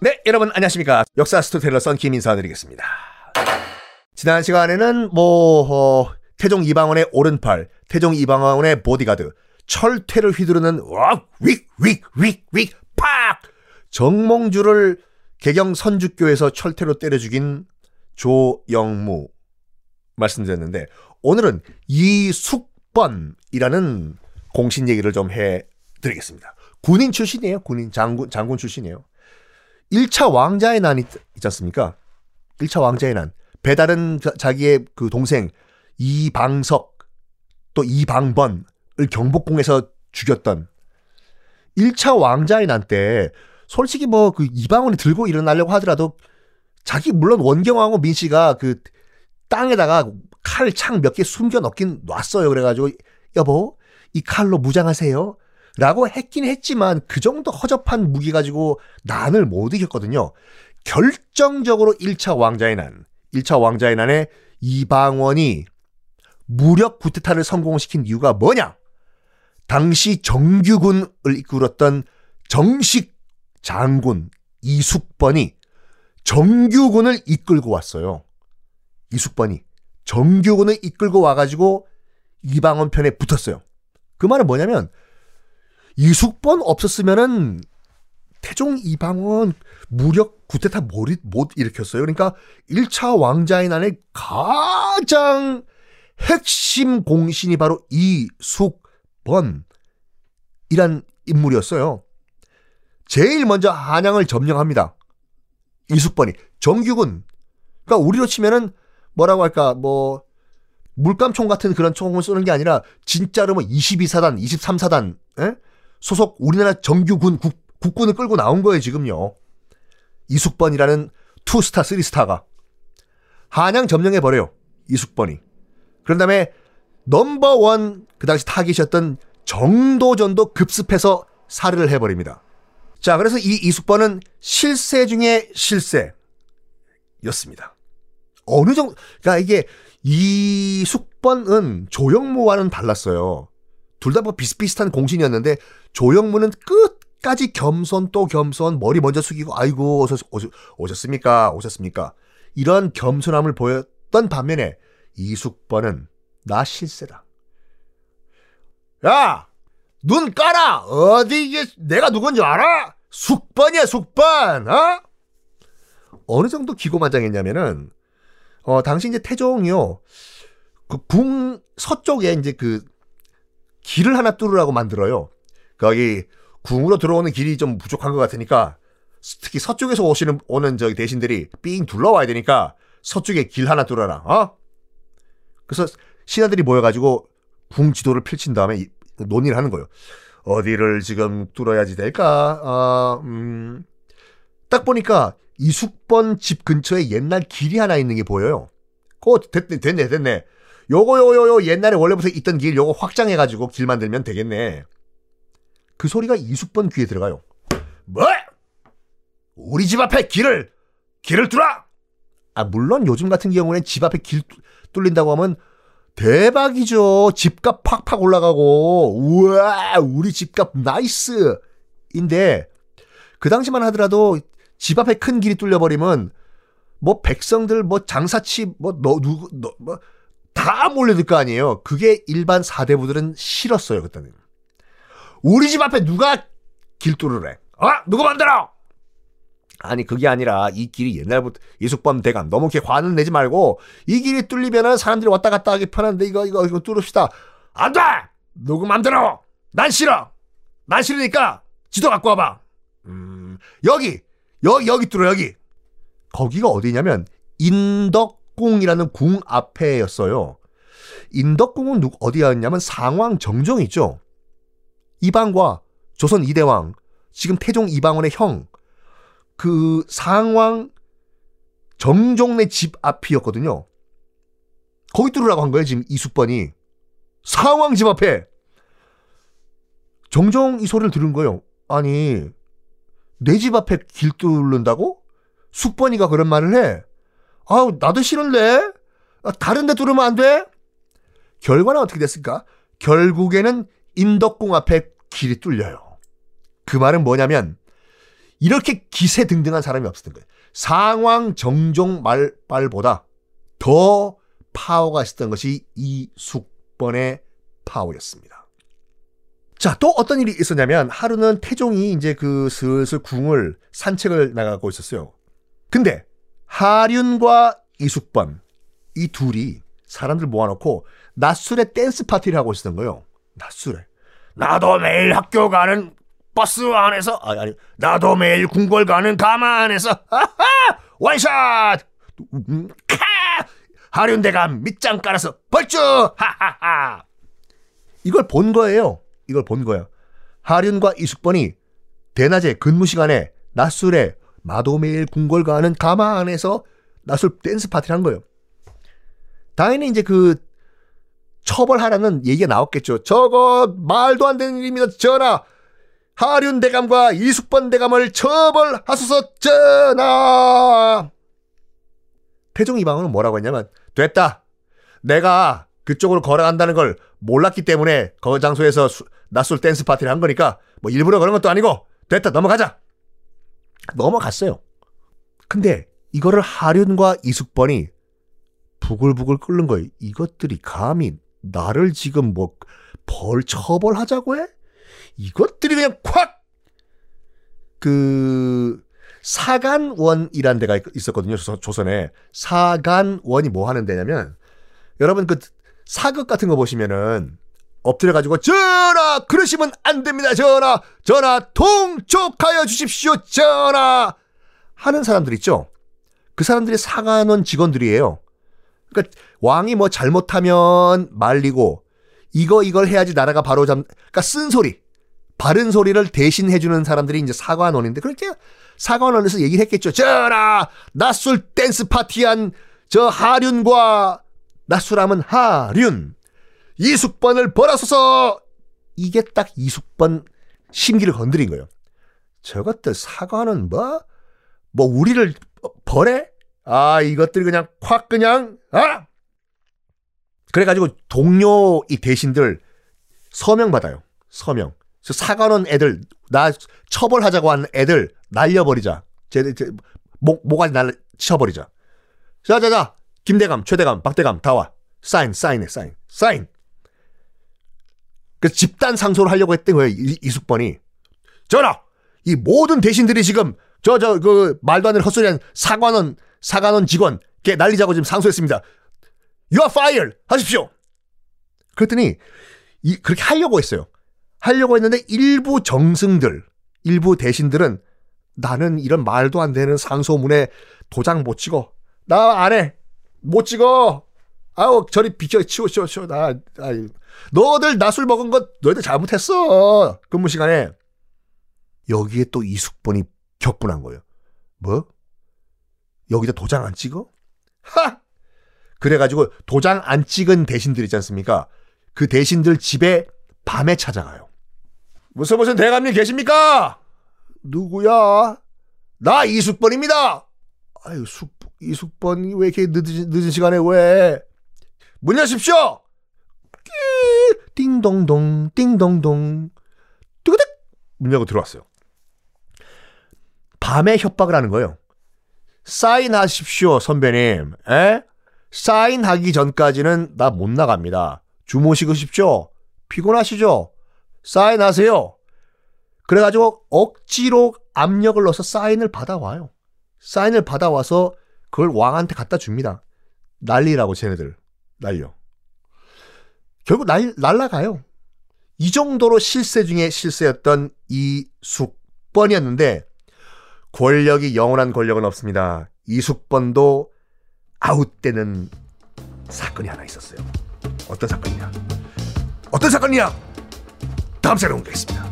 네, 여러분 안녕하십니까. 역사 스토텔러 썬킴 인사드리겠습니다. 지난 시간에는 뭐 어, 태종 이방원의 오른팔, 태종 이방원의 보디가드, 철퇴를 휘두르는 와윅윅윅윅 팍! 정몽주를 개경 선주교에서 철퇴로 때려 죽인 조영무 말씀드렸는데 오늘은 이숙번이라는 공신 얘기를 좀 해드리겠습니다. 군인 출신이에요. 군인 장군 장군 출신이에요. 1차 왕자의 난 있, 있지 않습니까? 1차 왕자의 난. 배달은 자, 기의 그 동생 이방석 또 이방번을 경복궁에서 죽였던 1차 왕자의 난 때 솔직히 뭐 그 이방원이 들고 일어나려고 하더라도 자기 물론 원경왕후 민씨가 그 땅에다가 칼 창 몇 개 숨겨 넣긴 놨어요. 그래가지고 여보 이 칼로 무장하세요. 라고 했긴 했지만 그 정도 허접한 무기 가지고 난을 못 이겼거든요. 결정적으로 1차 왕자의 난, 1차 왕자의 난에 이방원이 무력 구테타를 성공시킨 이유가 뭐냐? 당시 정규군을 이끌었던 정식 장군 이숙번이 정규군을 이끌고 왔어요. 이숙번이 정규군을 이끌고 와가지고 이방원 편에 붙었어요. 그 말은 뭐냐면 이숙번 없었으면은 태종 이방원 무력 구태타 못, 못 일으켰어요. 그러니까 1차 왕자의 난의 가장 핵심 공신이 바로 이숙번이란 인물이었어요. 제일 먼저 한양을 점령합니다. 이숙번이 정규군. 그러니까 우리로 치면은 뭐라고 할까 뭐 물감총 같은 그런 총을 쏘는 게 아니라 진짜로 뭐 22사단, 23사단 에? 소속 우리나라 정규군 국, 국군을 끌고 나온 거예요 지금요. 이숙번이라는 투스타, 쓰리스타가 한양 점령해 버려요. 이숙번이. 그런 다음에 넘버원 그 당시 타깃이었던 정도전도 급습해서 살해를 해버립니다. 자, 그래서 이 이숙번은 실세 중에 실세였습니다. 어느 정도, 그러니까 이게 이숙번은 조영무와는 달랐어요. 둘 다 뭐 비슷비슷한 공신이었는데 조영무는 끝까지 겸손 또 겸손 머리 먼저 숙이고 아이고 오셨, 오셨, 오셨습니까 오셨습니까 이런 겸손함을 보였던 반면에 이숙번은 나 실세다. 야! 눈 까라! 어디 이게 내가 누군지 알아? 숙번이야 숙번! 어? 어느 정도 기고만장했냐면은 어 당시 이제 태종이요 그 궁 서쪽에 이제 그 길을 하나 뚫으라고 만들어요. 거기 궁으로 들어오는 길이 좀 부족한 것 같으니까 특히 서쪽에서 오시는 오는 저기 대신들이 삥 둘러와야 되니까 서쪽에 길 하나 뚫어라. 어? 그래서 신하들이 모여가지고 궁 지도를 펼친 다음에 논의를 하는 거예요. 어디를 지금 뚫어야지 될까? 어, 음, 딱 보니까 이숙번 집 근처에 옛날 길이 하나 있는 게 보여요. 어, 됐네, 됐네, 됐네. 요거, 요거, 요거, 옛날에 원래부터 있던 길, 요거 확장해가지고 길 만들면 되겠네. 그 소리가 이숙번 귀에 들어가요. 뭐? 우리 집 앞에 길을, 길을 뚫어! 아, 물론 요즘 같은 경우에는 집 앞에 길 뚫린다고 하면 대박이죠. 집값 팍팍 올라가고, 우와, 우리 집값 nice! 인데, 그 당시만 하더라도 집 앞에 큰 길이 뚫려버리면, 뭐 백성들, 뭐 장사치, 뭐 너, 누구, 너, 뭐, 다 몰려들 거 아니에요. 그게 일반 사대부들은 싫었어요, 그때는. 우리 집 앞에 누가 길 뚫으래? 어? 누구 맘대로? 아니 그게 아니라 이 길이 옛날부터 이숙범 대감 너무 이렇게 화는 내지 말고 이 길이 뚫리면은 사람들이 왔다 갔다 하기 편한데 이거 이거 이거 뚫읍시다. 안 돼. 누구 맘대로. 난 싫어. 난 싫으니까 지도 갖고 와봐. 음 여기 여기 여기 뚫어 여기. 거기가 어디냐면 인덕 궁이라는 궁 앞에였어요. 인덕궁은 누 어디였냐면 상왕 정종 있죠. 이방과 조선 이대왕 지금 태종 이방원의 형 그 상왕 정종네 집 앞이었거든요. 거기 뚫으라고 한 거예요, 지금 이숙번이. 상왕 집 앞에. 정종 이 소리를 들은 거예요. 아니, 내 집 앞에 길 뚫는다고? 숙번이가 그런 말을 해. 아우, 나도 싫은데? 아, 다른 데 뚫으면 안 돼? 결과는 어떻게 됐을까? 결국에는 인덕궁 앞에 길이 뚫려요. 그 말은 뭐냐면 이렇게 기세등등한 사람이 없었던 거예요. 상황 정종 말빨보다 더 파워가 있었던 것이 이숙번의 파워였습니다. 자, 또 어떤 일이 있었냐면 하루는 태종이 이제 그 슬슬 궁을 산책을 나가고 있었어요. 근데 하륜과 이숙번 이 둘이 사람들 모아놓고 낮술에 댄스 파티를 하고 있었던 거예요. 낮술에. 나도 매일 학교 가는 버스 안에서 아니, 아니 나도 매일 궁궐 가는 가마 안에서 하하 원샷 음, 카 하륜대감 밑잔 깔아서 벌주 하하하 이걸 본 거예요. 이걸 본 거야. 하륜과 이숙번이 대낮에 근무 시간에 낮술에 마도매일 궁궐 가는 가마 안에서 낮술 댄스 파티를 한 거예요. 당연히 이제 그 처벌하라는 얘기가 나왔겠죠. 저거 말도 안 되는 일입니다. 전하. 하륜 대감과 이숙번 대감을 처벌하소서 전하. 태종 이방은 뭐라고 했냐면 됐다. 내가 그쪽으로 걸어간다는 걸 몰랐기 때문에 그 장소에서 낯술 댄스 파티를 한 거니까 뭐 일부러 그런 것도 아니고 됐다 넘어가자. 넘어갔어요. 근데 이거를 하륜과 이숙번이 부글부글 끓는 거예요. 이것들이 감히 나를 지금 뭐 벌 처벌하자고 해? 이것들이 그냥 콱! 그, 사간원이라는 데가 있었거든요. 조선에. 사간원이 뭐 하는 데냐면, 여러분 그 사극 같은 거 보시면은, 엎드려가지고, 전하! 그러시면 안 됩니다, 전하! 전하! 통촉하여 주십시오, 전하! 하는 사람들 있죠? 그 사람들이 사간원 직원들이에요. 그러니까 왕이 뭐 잘못하면 말리고 이거 이걸 해야지 나라가 바로 잡 그러니까 쓴소리 바른 소리를 대신 해주는 사람들이 이제 사관원인데 그렇게 사관원에서 얘기를 했겠죠. 전하 낮술 댄스 파티한 저 하륜과 낮술함은 하륜 이숙번을 벌어서서 이게 딱 이숙번 심기를 건드린 거예요. 저것들 사관은 뭐? 뭐 우리를 벌해? 아, 이것들이 그냥 콱 그냥, 아! 그래가지고 동료 이 대신들 서명 받아요. 서명. 사관원 애들, 나 처벌하자고 하는 애들 날려버리자. 제, 제, 목, 모가지 날, 쳐버리자. 자, 자, 자. 김대감, 최대감, 박대감, 다 와. 사인, 사인해, 사인. 사인. 그 집단 상소를 하려고 했던 거예요. 이, 이숙번이. 전하! 이 모든 대신들이 지금 저, 저, 그, 말도 안 되는 헛소리한 사관원 사관원 직원 걔 날리자고 지금 상소했습니다. You are fired! 하십시오! 그랬더니 이, 그렇게 하려고 했어요. 하려고 했는데 일부 정승들, 일부 대신들은 나는 이런 말도 안 되는 상소문에 도장 못 찍어. 나 안 해. 못 찍어. 아우 저리 비켜 치워 치워 치워 나 아이. 너들 낮술 먹은 것 너희들 잘못했어 근무 시간에 여기에 또 이숙번이 격분한 거예요. 뭐? 여기다 도장 안 찍어? 하! 그래가지고 도장 안 찍은 대신들 있지 않습니까? 그 대신들 집에 밤에 찾아가요. 무슨 무슨 대감님 계십니까? 누구야? 나 이숙번입니다. 아유, 숙, 이숙번이 왜 이렇게 늦은, 늦은 시간에 왜? 문 여십시오! 띵동동, 띵동동. 뚜그득! 문 열고 들어왔어요. 밤에 협박을 하는 거예요. 사인하십시오, 선배님. 에? 사인하기 전까지는 나 못 나갑니다. 주무시고 싶죠 피곤하시죠? 사인하세요. 그래가지고 억지로 압력을 넣어서 사인을 받아와요. 사인을 받아와서 그걸 왕한테 갖다 줍니다. 난리라고 쟤네들. 날려. 결국 날, 날라가요. 이 정도로 실세 중에 실세였던 이 숙번이었는데 권력이 영원한 권력은 없습니다. 이숙번도 아웃되는 사건이 하나 있었어요. 어떤 사건이냐? 어떤 사건이냐? 다음 시간에 공개하겠습니다.